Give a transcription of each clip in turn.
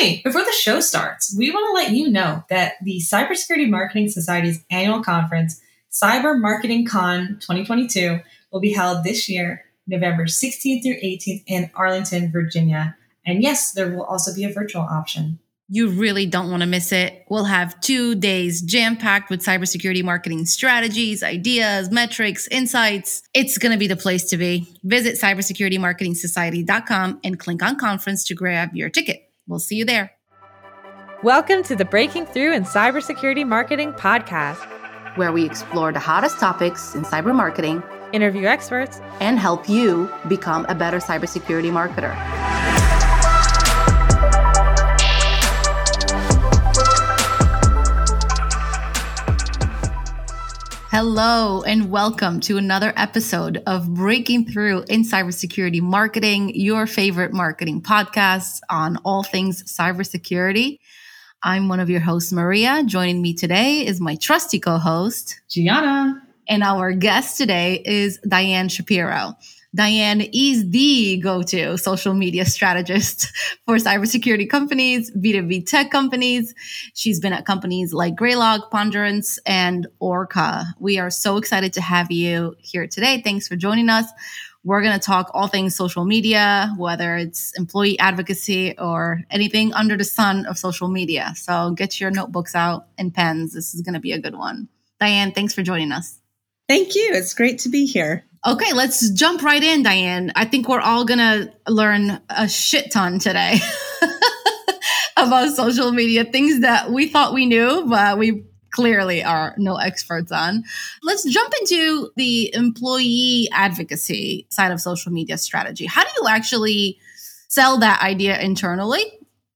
Hey, before the show starts, we want to let you know that the Cybersecurity Marketing Society's annual conference, Cyber Marketing Con 2022, will be held this year, November 16th through 18th in Arlington, Virginia. And yes, there will also be a virtual option. You really don't want to miss it. We'll have two days jam packed with cybersecurity marketing strategies, ideas, metrics, insights. It's going to be the place to be. Visit cybersecuritymarketingsociety.com and click on conference to grab your ticket. We'll see you there. Welcome to the Breaking Through in Cybersecurity Marketing podcast, where we explore the hottest topics in cyber marketing, interview experts, and help you become a better cybersecurity marketer. Hello, and welcome to another episode of Breaking Through in Cybersecurity Marketing, your favorite marketing podcast on all things cybersecurity. I'm one of your hosts, Maria. Joining me today is my trusty co host, Gianna. And our guest today is Diane Shapiro. Diane is the go to social media strategist for cybersecurity companies, B2B tech companies. She's been at companies like Graylog, Pondurance, and Orca. We are so excited to have you here today. Thanks for joining us. We're going to talk all things social media, whether it's employee advocacy or anything under the sun of social media. So get your notebooks out and pens. This is going to be a good one. Diane, thanks for joining us. Thank you. It's great to be here. Okay, let's jump right in, Diane. I think we're all going to learn a shit ton today about social media, things that we thought we knew, but we clearly are no experts on. Let's jump into the employee advocacy side of social media strategy. How do you actually sell that idea internally?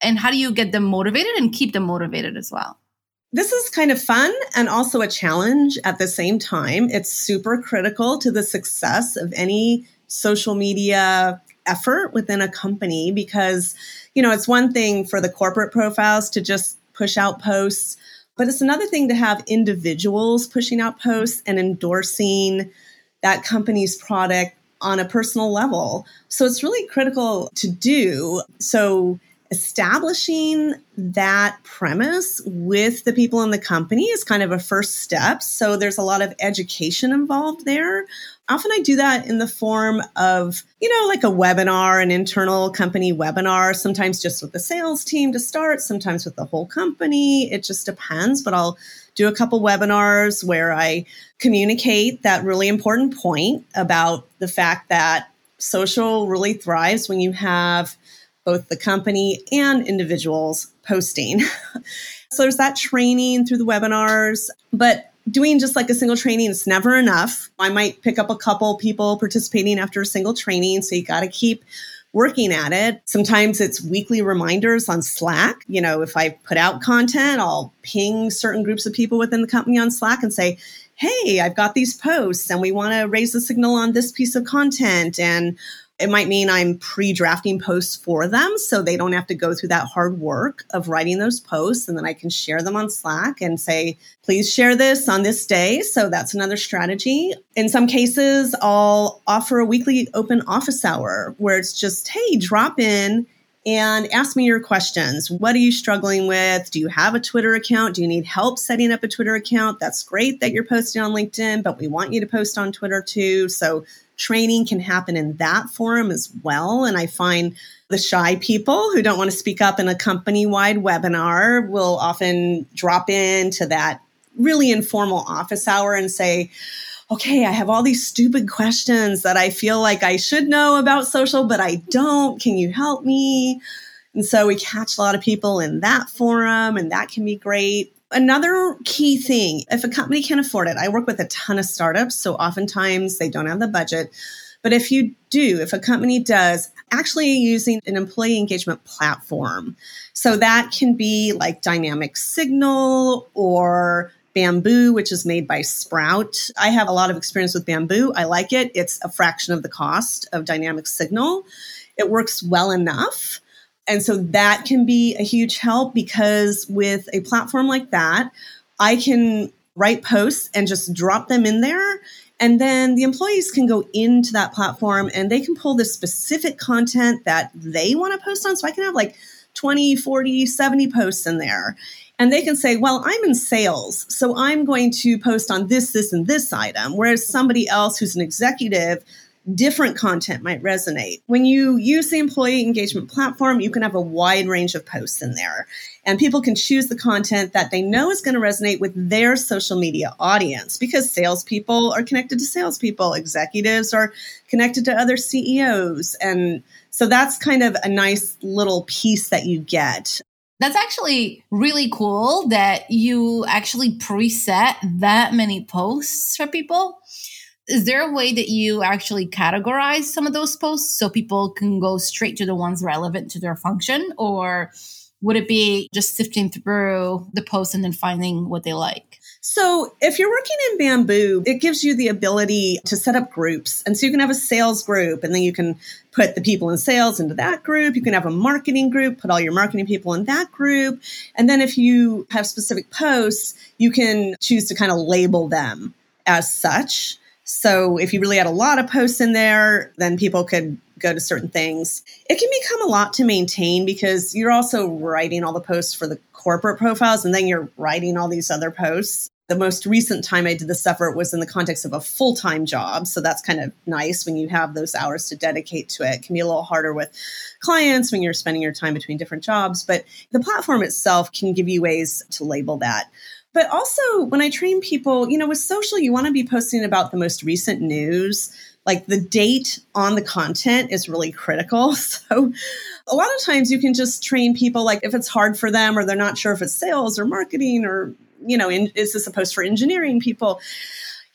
And how do you get them motivated and keep them motivated as well? This is kind of fun and also a challenge at the same time. It's super critical to the success of any social media effort within a company because, you know, it's one thing for the corporate profiles to just push out posts, but it's another thing to have individuals pushing out posts and endorsing that company's product on a personal level. So it's really critical to do. So establishing that premise with the people in the company is kind of a first step. So there's a lot of education involved there. Often I do that in the form of, you know, like a webinar, an internal company webinar, sometimes just with the sales team to start, sometimes with the whole company. It just depends, but I'll do a couple webinars where I communicate that really important point about the fact that social really thrives when you have both the company and individuals posting. so there's that training through the webinars, but doing just like a single training is never enough. I might pick up a couple people participating after a single training, so you got to keep working at it. Sometimes it's weekly reminders on Slack. You know, if I put out content, I'll ping certain groups of people within the company on Slack and say, Hey, I've got these posts and we want to raise the signal on this piece of content. And it might mean I'm pre drafting posts for them so they don't have to go through that hard work of writing those posts. And then I can share them on Slack and say, please share this on this day. So that's another strategy. In some cases, I'll offer a weekly open office hour where it's just, hey, drop in and ask me your questions. What are you struggling with? Do you have a Twitter account? Do you need help setting up a Twitter account? That's great that you're posting on LinkedIn, but we want you to post on Twitter too. So training can happen in that forum as well. And I find the shy people who don't want to speak up in a company wide webinar will often drop into that really informal office hour and say, okay, I have all these stupid questions that I feel like I should know about social, but I don't. Can you help me? And so we catch a lot of people in that forum, and that can be great. Another key thing if a company can afford it, I work with a ton of startups, so oftentimes they don't have the budget. But if you do, if a company does, actually using an employee engagement platform. So that can be like Dynamic Signal or Bambu, which is made by Sprout. I have a lot of experience with Bambu. I like it. It's a fraction of the cost of Dynamic Signal. It works well enough. And so that can be a huge help because with a platform like that, I can write posts and just drop them in there. And then the employees can go into that platform and they can pull the specific content that they want to post on. So I can have like 20, 40, 70 posts in there. And they can say, well, I'm in sales, so I'm going to post on this, this, and this item. Whereas somebody else who's an executive different content might resonate. When you use the employee engagement platform, you can have a wide range of posts in there. And people can choose the content that they know is going to resonate with their social media audience because salespeople are connected to salespeople, executives are connected to other CEOs. And so that's kind of a nice little piece that you get. That's actually really cool that you actually preset that many posts for people is there a way that you actually categorize some of those posts so people can go straight to the ones relevant to their function? Or would it be just sifting through the posts and then finding what they like? So if you're working in Bambu it gives you the ability to set up groups. And so you can have a sales group and then you can put the people in sales into that group. You can have a marketing group put all your marketing people in that group. And then if you have specific posts you can choose to kind of label them as such so if you really had a lot of posts in there, then people could go to certain things. It can become a lot to maintain because you're also writing all the posts for the corporate profiles and then you're writing all these other posts. The most recent time I did this effort was in the context of a full time job. So that's kind of nice when you have those hours to dedicate to it. It can be a little harder with clients when you're spending your time between different jobs, but the platform itself can give you ways to label that. But also, when I train people, you know, with social, you want to be posting about the most recent news. Like the date on the content is really critical. So, a lot of times you can just train people, like if it's hard for them or they're not sure if it's sales or marketing or, you know, in, is this a post for engineering people?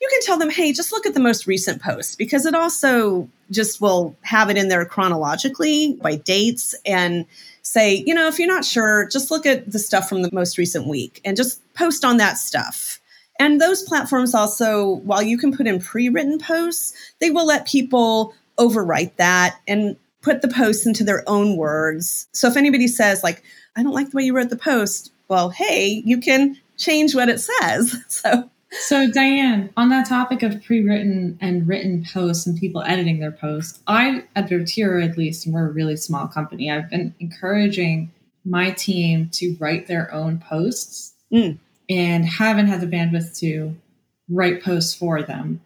You can tell them, hey, just look at the most recent post because it also just will have it in there chronologically by dates and say, you know, if you're not sure, just look at the stuff from the most recent week and just post on that stuff. And those platforms also, while you can put in pre written posts, they will let people overwrite that and put the post into their own words. So if anybody says, like, I don't like the way you wrote the post, well, hey, you can change what it says. So so, Diane, on that topic of pre written and written posts and people editing their posts, I, at Votiro at least, and we're a really small company, I've been encouraging my team to write their own posts mm. and haven't had the bandwidth to write posts for them.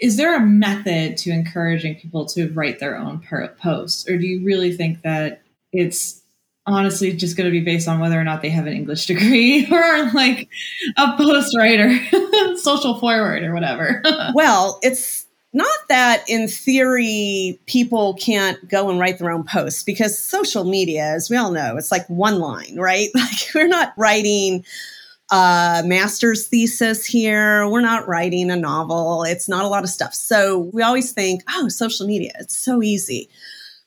Is there a method to encouraging people to write their own posts? Or do you really think that it's honestly just going to be based on whether or not they have an English degree or like a post writer, social forward, or whatever. well, it's not that in theory people can't go and write their own posts because social media, as we all know, it's like one line, right? Like we're not writing a master's thesis here. We're not writing a novel. It's not a lot of stuff. So we always think, oh, social media, it's so easy.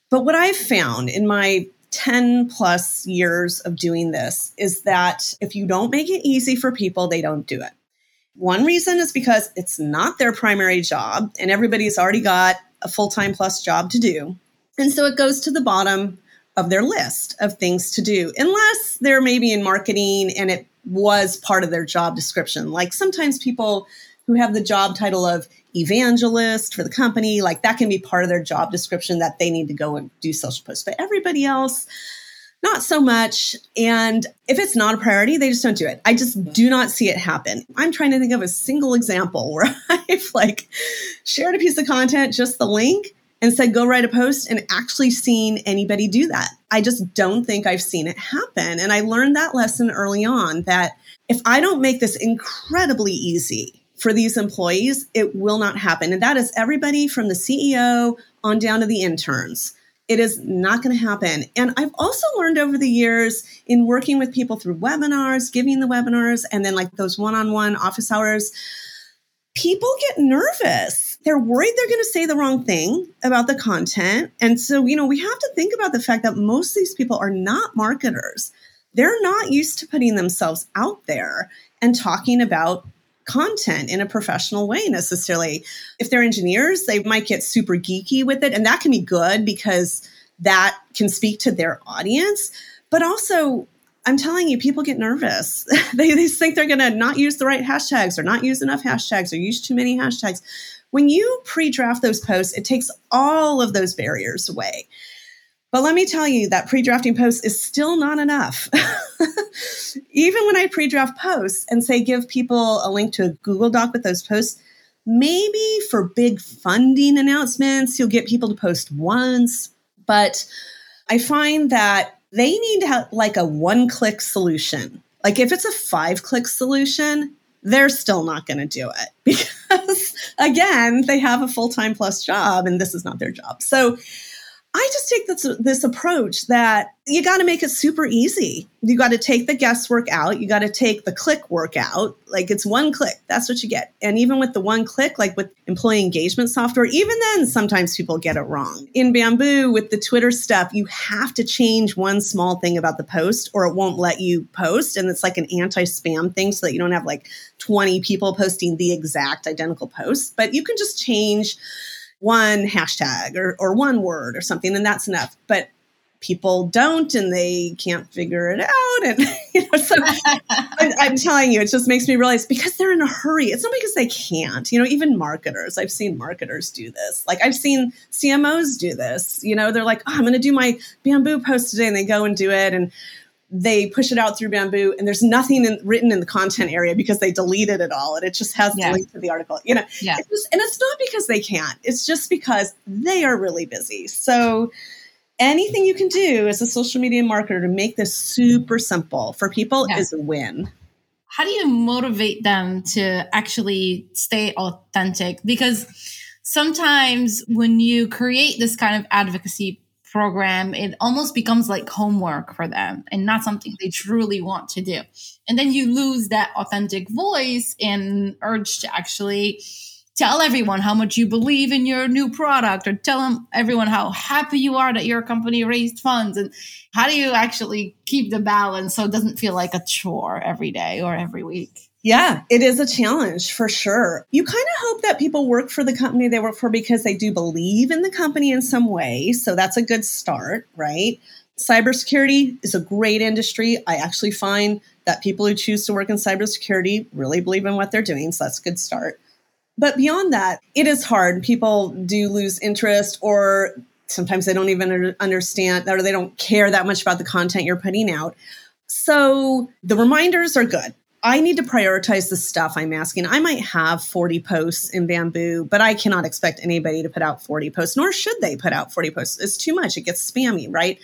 But what I've found in my 10 plus years of doing this is that if you don't make it easy for people, they don't do it. One reason is because it's not their primary job and everybody's already got a full time plus job to do. And so it goes to the bottom of their list of things to do, unless they're maybe in marketing and it was part of their job description. Like sometimes people who have the job title of evangelist for the company. Like that can be part of their job description that they need to go and do social posts. But everybody else, not so much. And if it's not a priority, they just don't do it. I just do not see it happen. I'm trying to think of a single example where I've like shared a piece of content, just the link, and said, go write a post and actually seen anybody do that. I just don't think I've seen it happen. And I learned that lesson early on that if I don't make this incredibly easy for these employees, it will not happen. And that is everybody from the CEO on down to the interns. It is not going to happen. And I've also learned over the years in working with people through webinars, giving the webinars, and then like those one on one office hours, people get nervous. They're worried they're going to say the wrong thing about the content. And so, you know, we have to think about the fact that most of these people are not marketers. They're not used to putting themselves out there and talking about content in a professional way necessarily. If they're engineers, they might get super geeky with it, and that can be good because that can speak to their audience. But also, I'm telling you, people get nervous. they, they think they're going to not use the right hashtags or not use enough hashtags or use too many hashtags. When you pre draft those posts, it takes all of those barriers away. But let me tell you that pre drafting posts is still not enough. Even when I pre draft posts and say give people a link to a Google Doc with those posts, maybe for big funding announcements, you'll get people to post once. But I find that they need to have like a one click solution. Like if it's a five click solution, they're still not going to do it because, again, they have a full time plus job and this is not their job. So I just take this, this approach that you got to make it super easy. You got to take the guesswork out. You got to take the click work out. Like it's one click. That's what you get. And even with the one click, like with employee engagement software, even then, sometimes people get it wrong. In Bambu, with the Twitter stuff, you have to change one small thing about the post or it won't let you post. And it's like an anti spam thing so that you don't have like 20 people posting the exact identical post. But you can just change one hashtag or, or one word or something, and that's enough. But people don't and they can't figure it out. And you know, so I'm, I'm, telling you, it just makes me realize because they're in a hurry. It's not because they can't. You know, even marketers. I've seen marketers do this. Like I've seen CMOs do this. You know, they're like, oh, I'm going to do my Bambu post today, and they go and do it, and they push it out through Bambu and there's nothing in, written in the content area because they deleted it all and it just has yeah. the link to the article you know yeah. It's just, and it's not because they can't it's just because they are really busy so anything you can do as a social media marketer to make this super simple for people yeah. is a win how do you motivate them to actually stay authentic because sometimes when you create this kind of advocacy program, it almost becomes like homework for them and not mm-hmm. something they truly want to do. And then you lose that authentic voice and urge to actually tell everyone how much you believe in your new product or tell them everyone how happy you are that your company raised funds and how do you actually keep the balance so it doesn't feel like a chore every day or every week yeah, it is a challenge for sure. You kind of hope that people work for the company they work for because they do believe in the company in some way. So that's a good start, right? Cybersecurity is a great industry. I actually find that people who choose to work in cybersecurity really believe in what they're doing. So that's a good start. But beyond that, it is hard. People do lose interest or sometimes they don't even understand or they don't care that much about the content you're putting out. So the reminders are good. I need to prioritize the stuff I'm asking. I might have 40 posts in Bambu, but I cannot expect anybody to put out 40 posts, nor should they put out 40 posts. It's too much. It gets spammy, right?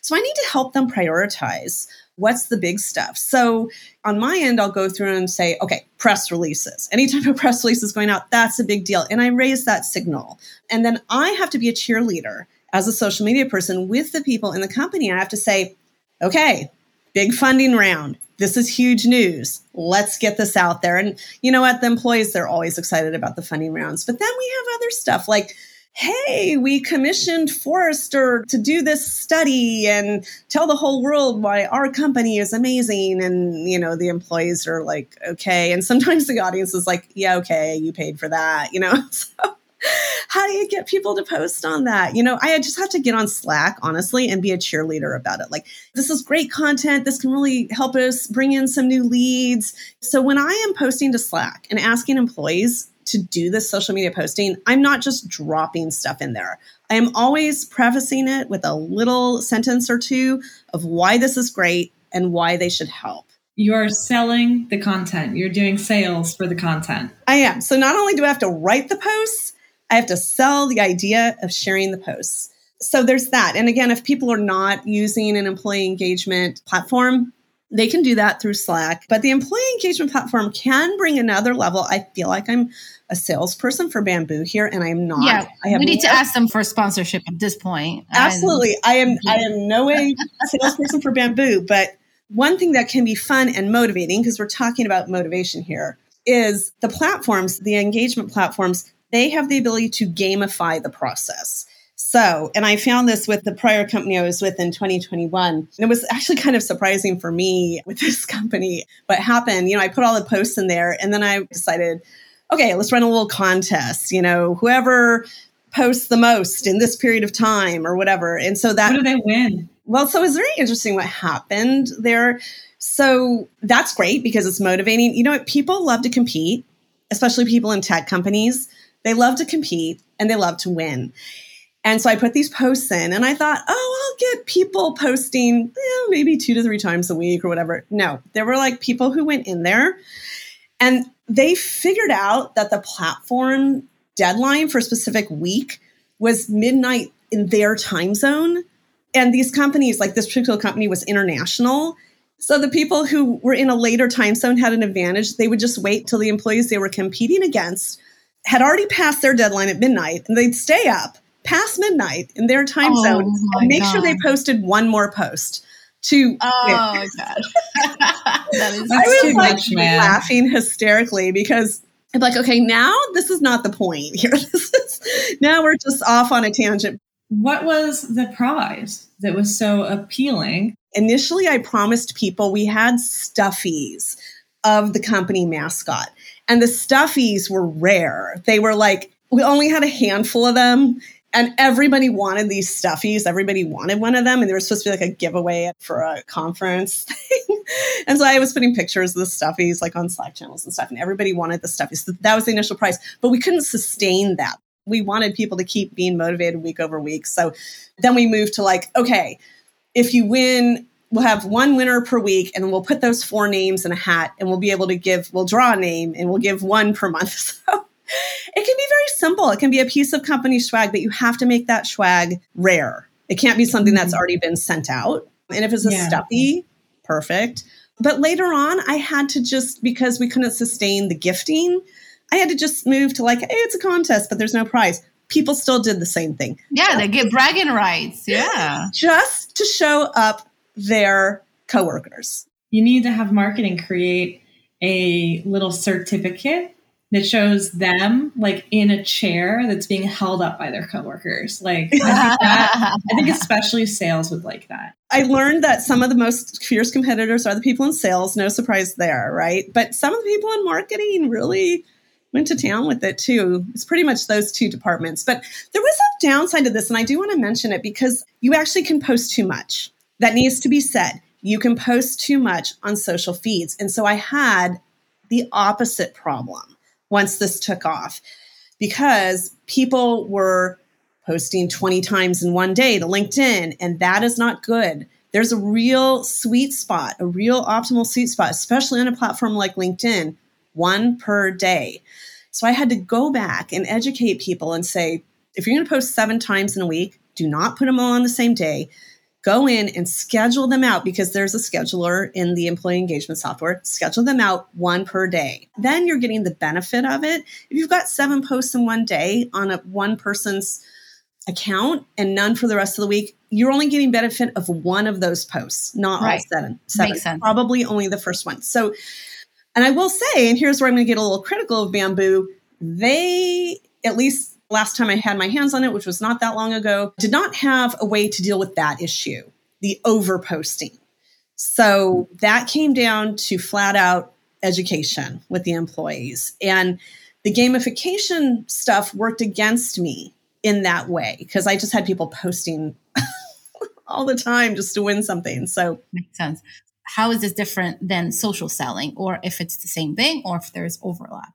So I need to help them prioritize what's the big stuff. So on my end, I'll go through and say, okay, press releases. Anytime a press release is going out, that's a big deal. And I raise that signal. And then I have to be a cheerleader as a social media person with the people in the company. I have to say, okay, big funding round this is huge news. Let's get this out there. And you know what? The employees, they're always excited about the funding rounds. But then we have other stuff like, hey, we commissioned Forrester to do this study and tell the whole world why our company is amazing. And, you know, the employees are like, okay. And sometimes the audience is like, yeah, okay, you paid for that, you know? So how do you get people to post on that? You know, I just have to get on Slack, honestly, and be a cheerleader about it. Like, this is great content. This can really help us bring in some new leads. So when I am posting to Slack and asking employees to do this social media posting, I'm not just dropping stuff in there. I am always prefacing it with a little sentence or two of why this is great and why they should help. You are selling the content. You're doing sales for the content. I am. So not only do I have to write the posts, I have to sell the idea of sharing the posts. So there's that. And again, if people are not using an employee engagement platform, they can do that through Slack. But the employee engagement platform can bring another level. I feel like I'm a salesperson for Bambu here, and I'm not. Yeah, I have we need no, to ask them for sponsorship at this point. Absolutely, I am. I am no way a salesperson for Bambu, but one thing that can be fun and motivating because we're talking about motivation here is the platforms, the engagement platforms they have the ability to gamify the process. So, and I found this with the prior company I was with in 2021. And it was actually kind of surprising for me with this company. What happened, you know, I put all the posts in there and then I decided, okay, let's run a little contest. You know, whoever posts the most in this period of time or whatever. And so that. What do they win? Well, so it was very interesting what happened there. So that's great because it's motivating. You know what? People love to compete, especially people in tech companies. They love to compete and they love to win. And so I put these posts in and I thought, oh, I'll get people posting eh, maybe two to three times a week or whatever. No, there were like people who went in there and they figured out that the platform deadline for a specific week was midnight in their time zone. And these companies, like this particular company, was international. So the people who were in a later time zone had an advantage. They would just wait till the employees they were competing against had already passed their deadline at midnight and they'd stay up past midnight in their time oh, zone and make God. sure they posted one more post to oh god that is I was too like much, man. laughing hysterically because I'm like, okay, now this is not the point here. This is now we're just off on a tangent. What was the prize that was so appealing? Initially, I promised people we had stuffies of the company mascot. And the stuffies were rare. They were like, we only had a handful of them and everybody wanted these stuffies. Everybody wanted one of them, and they were supposed to be like a giveaway for a conference thing. and so I was putting pictures of the stuffies like on Slack channels and stuff, and everybody wanted the stuffies. So that was the initial price, but we couldn't sustain that. We wanted people to keep being motivated week over week. So then we moved to like, okay, if you win we'll have one winner per week and we'll put those four names in a hat and we'll be able to give we'll draw a name and we'll give one per month so it can be very simple. It can be a piece of company swag, but you have to make that swag rare. It can't be something that's mm-hmm. already been sent out. And if it's a yeah. stuffy, perfect. But later on, I had to just, because we couldn't sustain the gifting, I had to just move to like, hey, it's a contest, but there's no prize. People still did the same thing. Yeah, just, they get bragging rights. Yeah. Just to show up their coworkers. You need to have marketing create a little certificate that shows them like in a chair that's being held up by their coworkers. Like I think, that, I think especially sales would like that. I learned that some of the most fierce competitors are the people in sales. No surprise there, right? But some of the people in marketing really went to town with it too. It's pretty much those two departments. But there was a downside to this, and I do want to mention it because you actually can post too much. That needs to be said. You can post too much on social feeds. And so I had the opposite problem once this took off because people were posting 20 times in one day to LinkedIn, and that is not good. There's a real sweet spot, a real optimal sweet spot, especially on a platform like LinkedIn, one per day. So I had to go back and educate people and say, if you're going to post seven times in a week, do not put them all on the same day go in and schedule them out because there's a scheduler in the employee engagement software. Schedule them out one per day. Then you're getting the benefit of it. If you've got seven posts in one day on a one person's account and none for the rest of the week, you're only getting benefit of one of those posts, not right. all seven. seven. Makes sense. Probably only the first one. So, and I will say, and here's where I'm going to get a little critical of Bambu. They, at least last time I had my hands on it, which was not that long ago, did not have a way to deal with that issue, the overposting. So that came down to flat out education with the employees. And the gamification stuff worked against me in that way because I just had people posting all the time just to win something. So makes sense. How is this different than social selling, or if it's the same thing, or if there's overlap?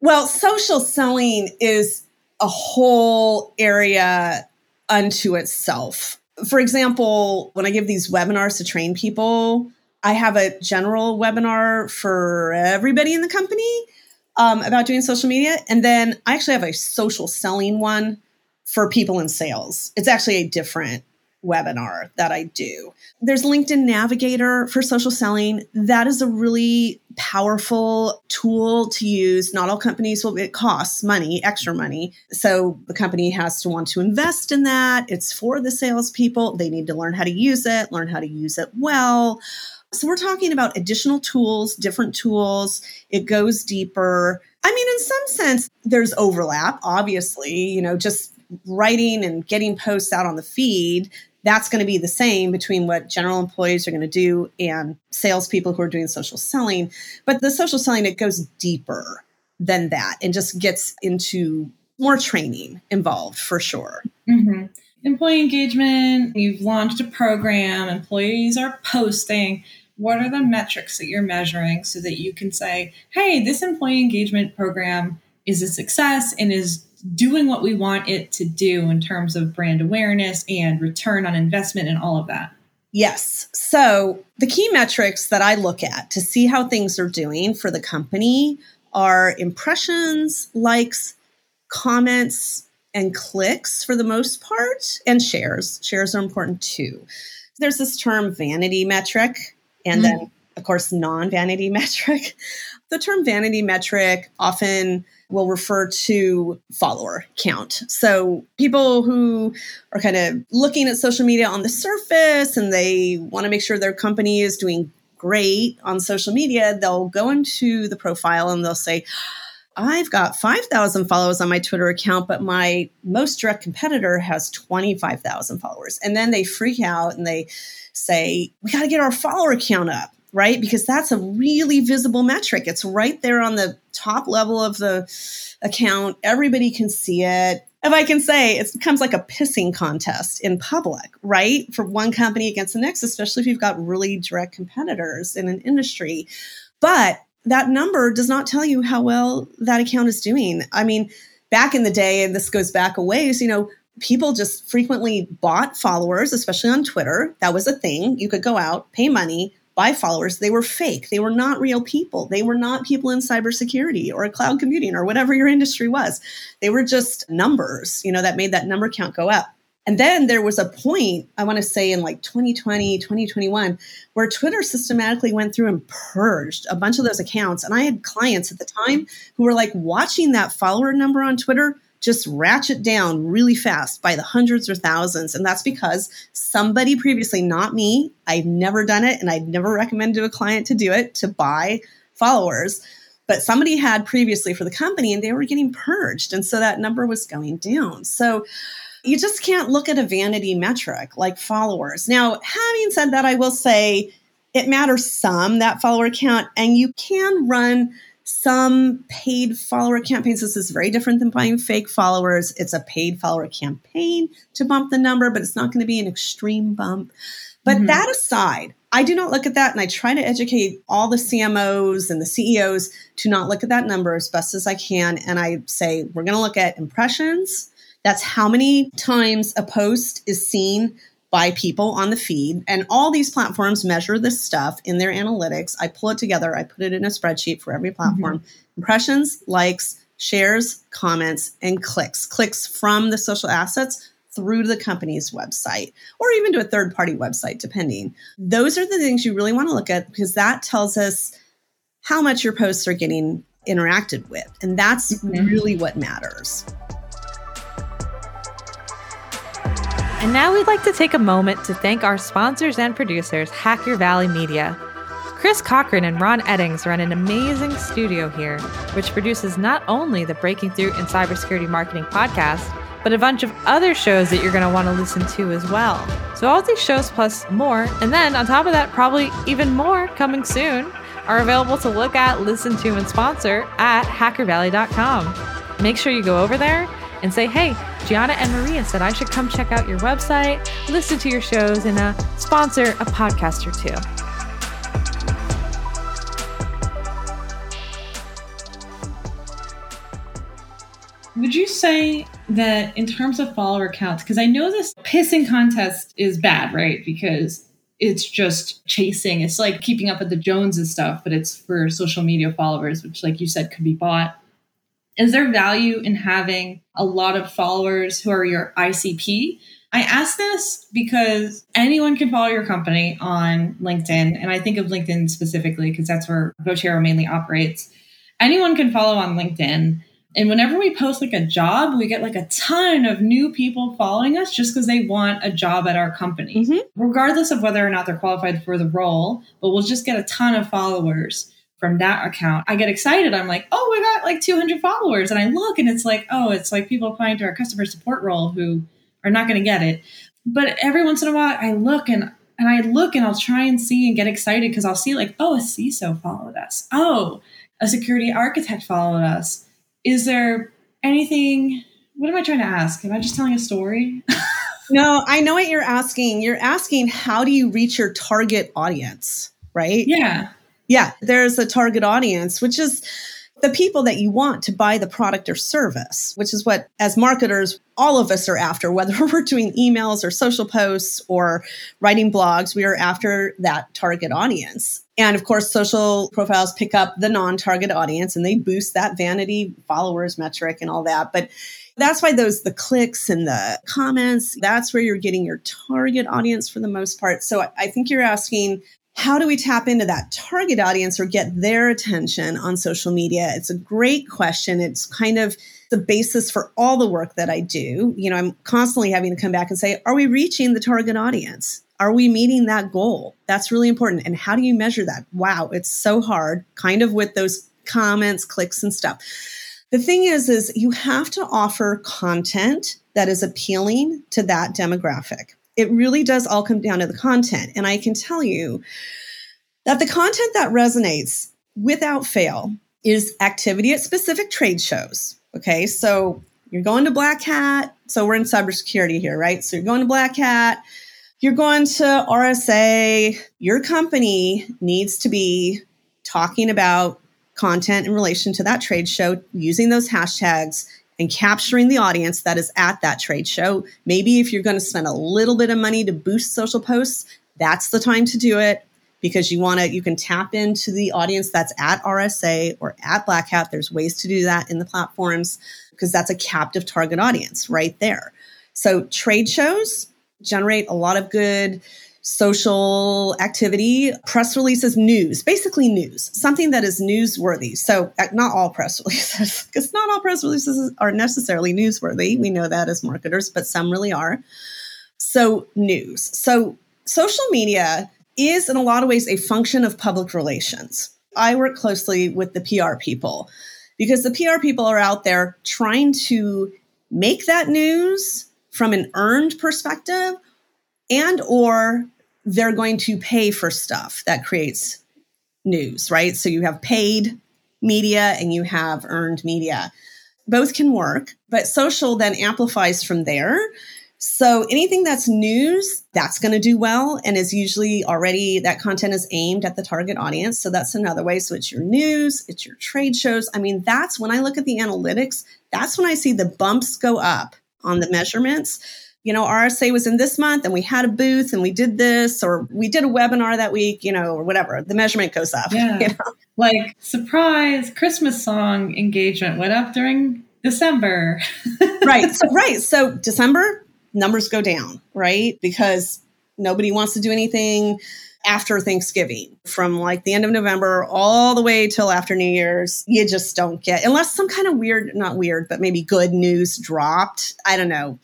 Well, social selling is a whole area unto itself. For example, when I give these webinars to train people, I have a general webinar for everybody in the company um, about doing social media. And then I actually have a social selling one for people in sales. It's actually a different webinar that I do. There's LinkedIn Navigator for social selling. That is a really powerful tool to use. Not all companies will, it costs money, extra money. So the company has to want to invest in that. It's for the salespeople. They need to learn how to use it, learn how to use it well. So we're talking about additional tools, different tools. It goes deeper. I mean, in some sense, there's overlap, obviously, you know, just writing and getting posts out on the feed that's going to be the same between what general employees are going to do and salespeople who are doing social selling. But the social selling, it goes deeper than that and just gets into more training involved for sure. Mm-hmm. Employee engagement, you've launched a program, employees are posting. What are the metrics that you're measuring so that you can say, hey, this employee engagement program is a success and is doing what we want it to do in terms of brand awareness and return on investment and all of that? Yes. So the key metrics that I look at to see how things are doing for the company are impressions, likes, comments, and clicks for the most part, and shares. Shares are important too. There's this term vanity metric, and mm-hmm. then, of course, non vanity metric. The term vanity metric often will refer to follower count. So people who are kind of looking at social media on the surface and they want to make sure their company is doing great on social media, they'll go into the profile and they'll say, I've got 5,000 followers on my Twitter account, but my most direct competitor has 25,000 followers. And then they freak out and they say, We got to get our follower count up right? Because that's a really visible metric. It's right there on the top level of the account. Everybody can see it. If I can say, it becomes like a pissing contest in public, right? For one company against the next, especially if you've got really direct competitors in an industry. But that number does not tell you how well that account is doing. I mean, back in the day, and this goes back a ways, you know, people just frequently bought followers, especially on Twitter. That was a thing. You could go out, pay money, buy followers, they were fake. They were not real people. They were not people in cybersecurity or cloud computing or whatever your industry was. They were just numbers, you know, that made that number count go up. And then there was a point, I want to say in like 2020, 2021, where Twitter systematically went through and purged a bunch of those accounts. And I had clients at the time who were like watching that follower number on Twitter just ratchet down really fast by the hundreds or thousands. And that's because somebody previously, not me, I've never done it and I'd never recommend to a client to do it to buy followers. But somebody had previously for the company and they were getting purged. And so that number was going down. So you just can't look at a vanity metric like followers. Now, having said that, I will say it matters some, that follower count, and you can run some paid follower campaigns. This is very different than buying fake followers. It's a paid follower campaign to bump the number, but it's not going to be an extreme bump. But mm-hmm. that aside, I do not look at that and I try to educate all the CMOs and the CEOs to not look at that number as best as I can. And I say, we're going to look at impressions. That's how many times a post is seen by people on the feed. And all these platforms measure this stuff in their analytics. I pull it together, I put it in a spreadsheet for every platform. Mm-hmm. Impressions, likes, shares, comments, and clicks. Clicks from the social assets through to the company's website or even to a third party website, depending. Those are the things you really want to look at because that tells us how much your posts are getting interacted with. And that's mm-hmm. really what matters. And now we'd like to take a moment to thank our sponsors and producers, Hacker Valley Media. Chris Cochran and Ron Eddings run an amazing studio here, which produces not only the Breaking Through in Cybersecurity Marketing podcast, but a bunch of other shows that you're going to want to listen to as well. So, all these shows plus more, and then on top of that, probably even more coming soon, are available to look at, listen to, and sponsor at hackervalley.com. Make sure you go over there and say, hey, Gianna and Maria said I should come check out your website, listen to your shows, and uh, sponsor a podcast or two. Would you say that in terms of follower counts, because I know this pissing contest is bad, right? Because it's just chasing. It's like keeping up with the Joneses stuff, but it's for social media followers, which, like you said, could be bought. Is there value in having a lot of followers who are your ICP? I ask this because anyone can follow your company on LinkedIn. And I think of LinkedIn specifically because that's where Votiro mainly operates. Anyone can follow on LinkedIn. And whenever we post like a job, we get like a ton of new people following us just because they want a job at our company, mm-hmm. regardless of whether or not they're qualified for the role. But we'll just get a ton of followers from that account, I get excited. I'm like, oh, we got like 200 followers. And I look and it's like, oh, it's like people applying to our customer support role who are not going to get it. But every once in a while, I look and and I look and I'll try and see and get excited because I'll see like, oh, a CISO followed us. Oh, a security architect followed us. Is there anything? What am I trying to ask? Am I just telling a story? no, I know what you're asking. You're asking how do you reach your target audience, right? Yeah yeah, there's a target audience, which is the people that you want to buy the product or service, which is what, as marketers, all of us are after, whether we're doing emails or social posts or writing blogs, we are after that target audience. And of course, social profiles pick up the non target audience and they boost that vanity followers metric and all that. But that's why those, the clicks and the comments, that's where you're getting your target audience for the most part. So I think you're asking, how do we tap into that target audience or get their attention on social media? It's a great question. It's kind of the basis for all the work that I do. You know, I'm constantly having to come back and say, are we reaching the target audience? Are we meeting that goal? That's really important. And how do you measure that? Wow, it's so hard, kind of with those comments, clicks, and stuff. The thing is, is you have to offer content that is appealing to that demographic it really does all come down to the content. And I can tell you that the content that resonates without fail is activity at specific trade shows. Okay. So you're going to Black Hat. So we're in cybersecurity here, right? So you're going to Black Hat. You're going to RSA. Your company needs to be talking about content in relation to that trade show using those hashtags and capturing the audience that is at that trade show. Maybe if you're going to spend a little bit of money to boost social posts, that's the time to do it because you want to you can tap into the audience that's at RSA or at Black Hat. There's ways to do that in the platforms because that's a captive target audience right there. So trade shows generate a lot of good social activity, press releases, news, basically news, something that is newsworthy. So, uh, not all press releases, because not all press releases are necessarily newsworthy. We know that as marketers, but some really are. So, news. So, social media is in a lot of ways a function of public relations. I work closely with the PR people because the PR people are out there trying to make that news from an earned perspective and or they're going to pay for stuff that creates news, right? So you have paid media and you have earned media. Both can work, but social then amplifies from there. So anything that's news, that's going to do well and is usually already that content is aimed at the target audience. So that's another way. So it's your news, it's your trade shows. I mean, that's when I look at the analytics, that's when I see the bumps go up on the measurements you know, RSA was in this month and we had a booth and we did this or we did a webinar that week, you know, or whatever. The measurement goes up. Yeah. You know? Like surprise Christmas song engagement went up during December. right. So, right. So December numbers go down, right? Because nobody wants to do anything after Thanksgiving from like the end of November all the way till after New Year's. You just don't get, unless some kind of weird, not weird, but maybe good news dropped. I don't know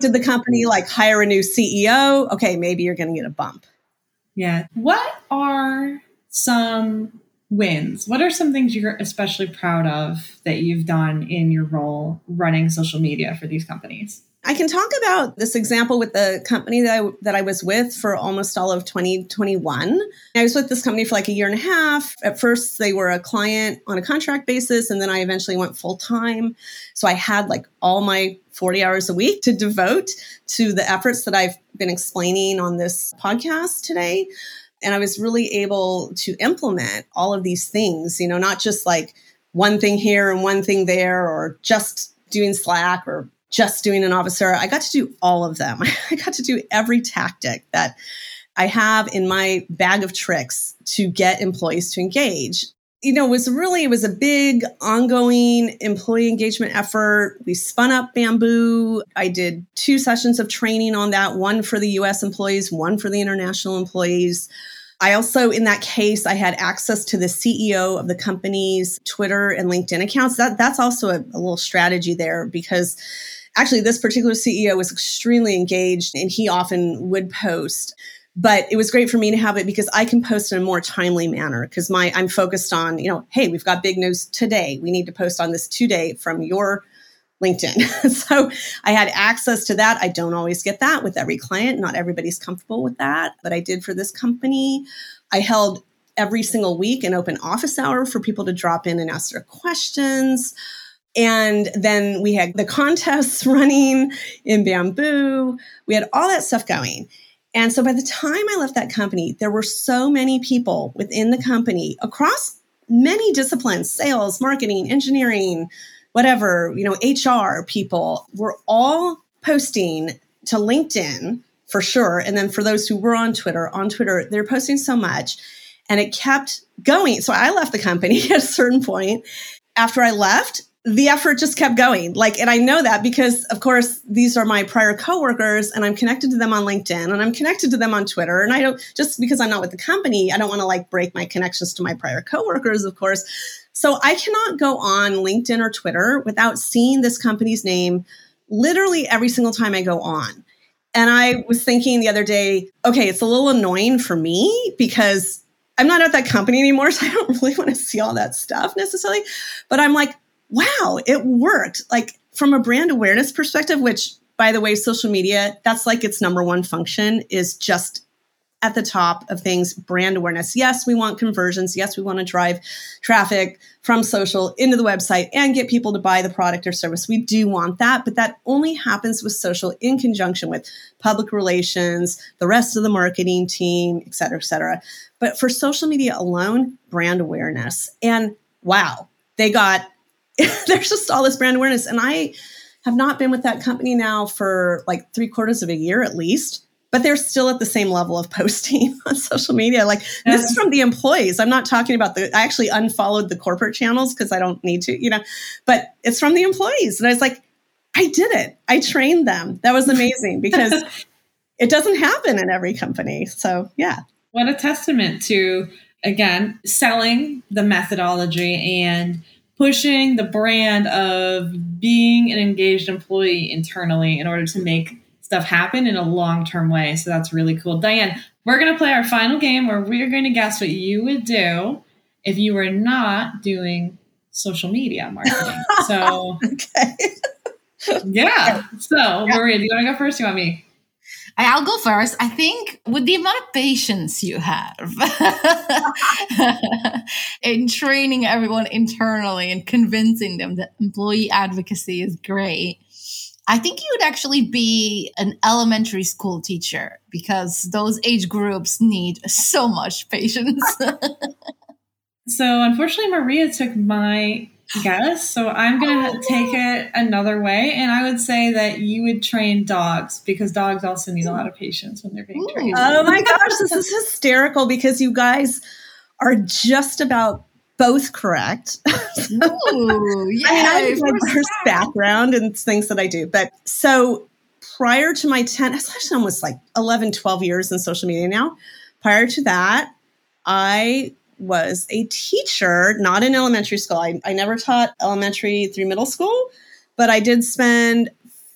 did the company like hire a new CEO? Okay, maybe you're going to get a bump. Yeah. What are some wins? What are some things you're especially proud of that you've done in your role running social media for these companies? I can talk about this example with the company that I, that I was with for almost all of 2021. I was with this company for like a year and a half. At first, they were a client on a contract basis, and then I eventually went full time. So I had like all my 40 hours a week to devote to the efforts that I've been explaining on this podcast today. And I was really able to implement all of these things, you know, not just like one thing here and one thing there, or just doing Slack or just doing an officer. I got to do all of them. I got to do every tactic that I have in my bag of tricks to get employees to engage. You know, it was really, it was a big ongoing employee engagement effort. We spun up Bambu. I did two sessions of training on that, one for the US employees, one for the international employees. I also, in that case, I had access to the CEO of the company's Twitter and LinkedIn accounts. That that's also a, a little strategy there because actually this particular CEO was extremely engaged and he often would post but it was great for me to have it because I can post in a more timely manner because my I'm focused on, you know, hey, we've got big news today. We need to post on this today from your LinkedIn. so I had access to that. I don't always get that with every client. Not everybody's comfortable with that, but I did for this company. I held every single week an open office hour for people to drop in and ask their questions. And then we had the contests running in Bambu. We had all that stuff going. And so by the time I left that company, there were so many people within the company across many disciplines, sales, marketing, engineering, whatever, you know, HR people were all posting to LinkedIn for sure. And then for those who were on Twitter, on Twitter, they're posting so much and it kept going. So I left the company at a certain point. After I left, the effort just kept going. Like, and I know that because, of course, these are my prior coworkers and I'm connected to them on LinkedIn and I'm connected to them on Twitter. And I don't, just because I'm not with the company, I don't want to like break my connections to my prior coworkers, of course. So I cannot go on LinkedIn or Twitter without seeing this company's name literally every single time I go on. And I was thinking the other day, okay, it's a little annoying for me because I'm not at that company anymore. So I don't really want to see all that stuff necessarily. But I'm like, wow, it worked. Like from a brand awareness perspective, which by the way, social media, that's like its number one function is just at the top of things brand awareness. Yes, we want conversions. Yes, we want to drive traffic from social into the website and get people to buy the product or service. We do want that, but that only happens with social in conjunction with public relations, the rest of the marketing team, et cetera, et cetera. But for social media alone, brand awareness. And wow, they got, there's just all this brand awareness. And I have not been with that company now for like three quarters of a year at least but they're still at the same level of posting on social media. Like this is from the employees. I'm not talking about the, I actually unfollowed the corporate channels because I don't need to, you know, but it's from the employees. And I was like, I did it. I trained them. That was amazing because it doesn't happen in every company. So, yeah. What a testament to, again, selling the methodology and pushing the brand of being an engaged employee internally in order to make stuff happen in a long term way. So that's really cool. Diane, we're going to play our final game where we're going to guess what you would do if you were not doing social media marketing. So, okay. yeah. So, yeah. Maria, do you want to go first? Do you want me? I'll go first. I think with the amount of patience you have in training everyone internally and convincing them that employee advocacy is great, I think you would actually be an elementary school teacher because those age groups need so much patience. so, unfortunately, Maria took my guess. So, I'm going to oh. take it another way. And I would say that you would train dogs because dogs also need a lot of patience when they're being trained. Oh my gosh, this is hysterical because you guys are just about both correct. Ooh, yeah. I have diverse background and things that I do. But so prior to my 10, actually almost like 11, 12 years in social media now. Prior to that, I was a teacher, not in elementary school. I, I never taught elementary through middle school, but I did spend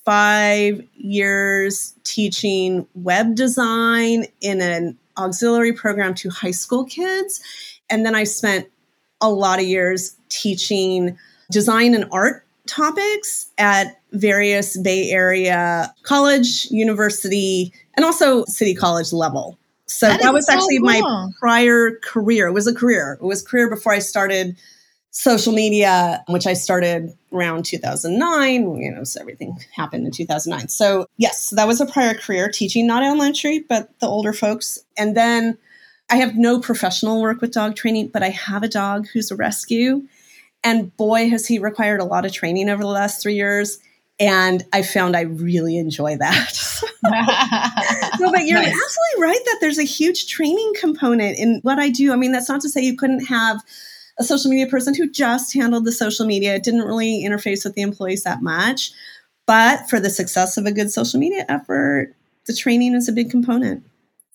five years teaching web design in an auxiliary program to high school kids. And then I spent a lot of years teaching design and art topics at various Bay Area college, university, and also city college level. So that, that was so actually cool. my prior career. It was a career. It was career before I started social media, which I started around 2009. You know, so everything happened in 2009. So yes, that was a prior career teaching, not elementary, but the older folks. And then I have no professional work with dog training, but I have a dog who's a rescue. And boy, has he required a lot of training over the last three years. And I found I really enjoy that. no, but you're nice. absolutely right that there's a huge training component in what I do. I mean, that's not to say you couldn't have a social media person who just handled the social media, it didn't really interface with the employees that much. But for the success of a good social media effort, the training is a big component.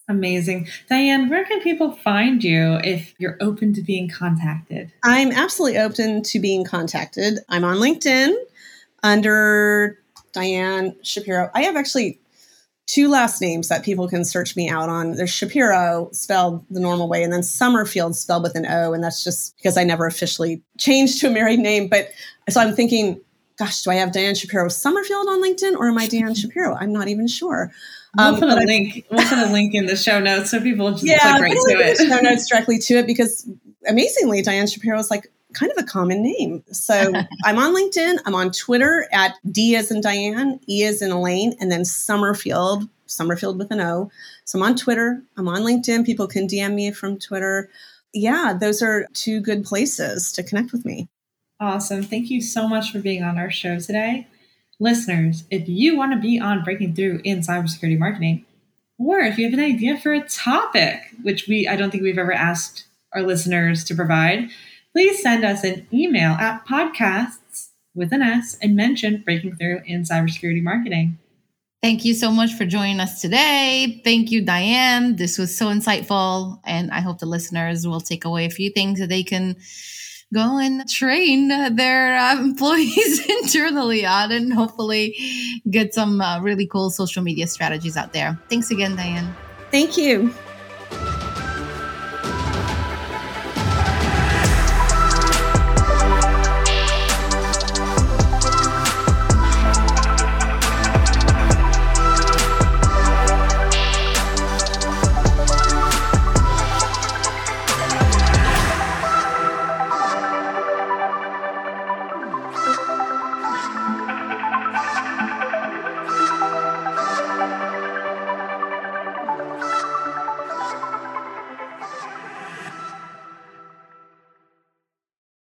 Amazing. Diane, where can people find you if you're open to being contacted? I'm absolutely open to being contacted. I'm on LinkedIn under Diane Shapiro. I have actually two last names that people can search me out on. There's Shapiro spelled the normal way, and then Somerfield spelled with an O, and that's just because I never officially changed to a married name. But so I'm thinking, gosh, do I have Diane Shapiro Somerfield on LinkedIn or am I Diane Shapiro? I'm not even sure. We'll um, put a link. We'll put a link in the show notes so people just yeah, click right to it. Show notes directly to it because amazingly, Diane Shapiro is like kind of a common name. So I'm on LinkedIn. I'm on Twitter at D as in Diane, E as in Elaine, and then Somerfield, Somerfield with an O. So I'm on Twitter. I'm on LinkedIn. People can DM me from Twitter. yeah, those are two good places to connect with me. Awesome. Thank you so much for being on our show today. Listeners, if you want to be on Breaking Through in Cybersecurity Marketing, or if you have an idea for a topic, which we I don't think we've ever asked our listeners to provide, please send us an email at podcasts with an S and mention Breaking Through in Cybersecurity Marketing. Thank you so much for joining us today. Thank you, Diane. This was so insightful. And I hope the listeners will take away a few things that they can go and train their uh, employees internally on and hopefully get some uh, really cool social media strategies out there. Thanks again, Diane. Thank you.